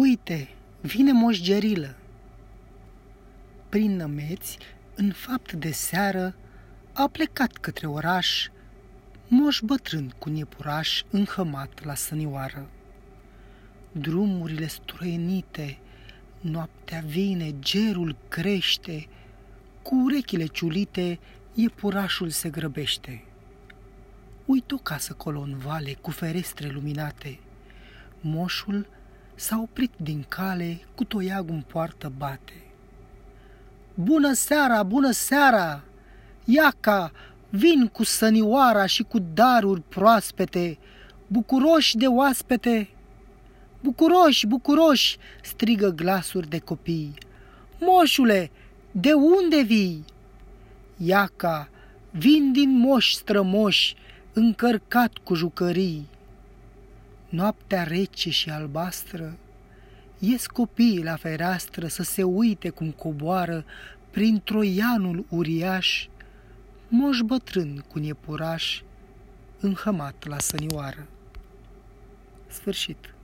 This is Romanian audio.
Uite, vine moș gerilă. Prin nămeți, în fapt de seară, a plecat către oraș, moș bătrân cu niepuraș înhămat la sănioară. Drumurile stroienite, noaptea vine, gerul crește, cu urechile ciulite, iepurașul se grăbește. Uit o casă colo în vale, cu ferestre luminate. Moșul s-a oprit din cale, cu toiagul în poartă bate. Bună seara, bună seara! Iaca, vin cu sănioara și cu daruri proaspete, bucuroși de oaspete. Bucuroși, bucuroși, strigă glasuri de copii. Moșule, de unde vii? Iaca, vin din moși strămoși, încărcat cu jucării. Noaptea rece și albastră, ies copiii la fereastră să se uite cum coboară prin troianul uriaș, moș bătrân cu niepuraș, înhămat la sănioară. Sfârșit.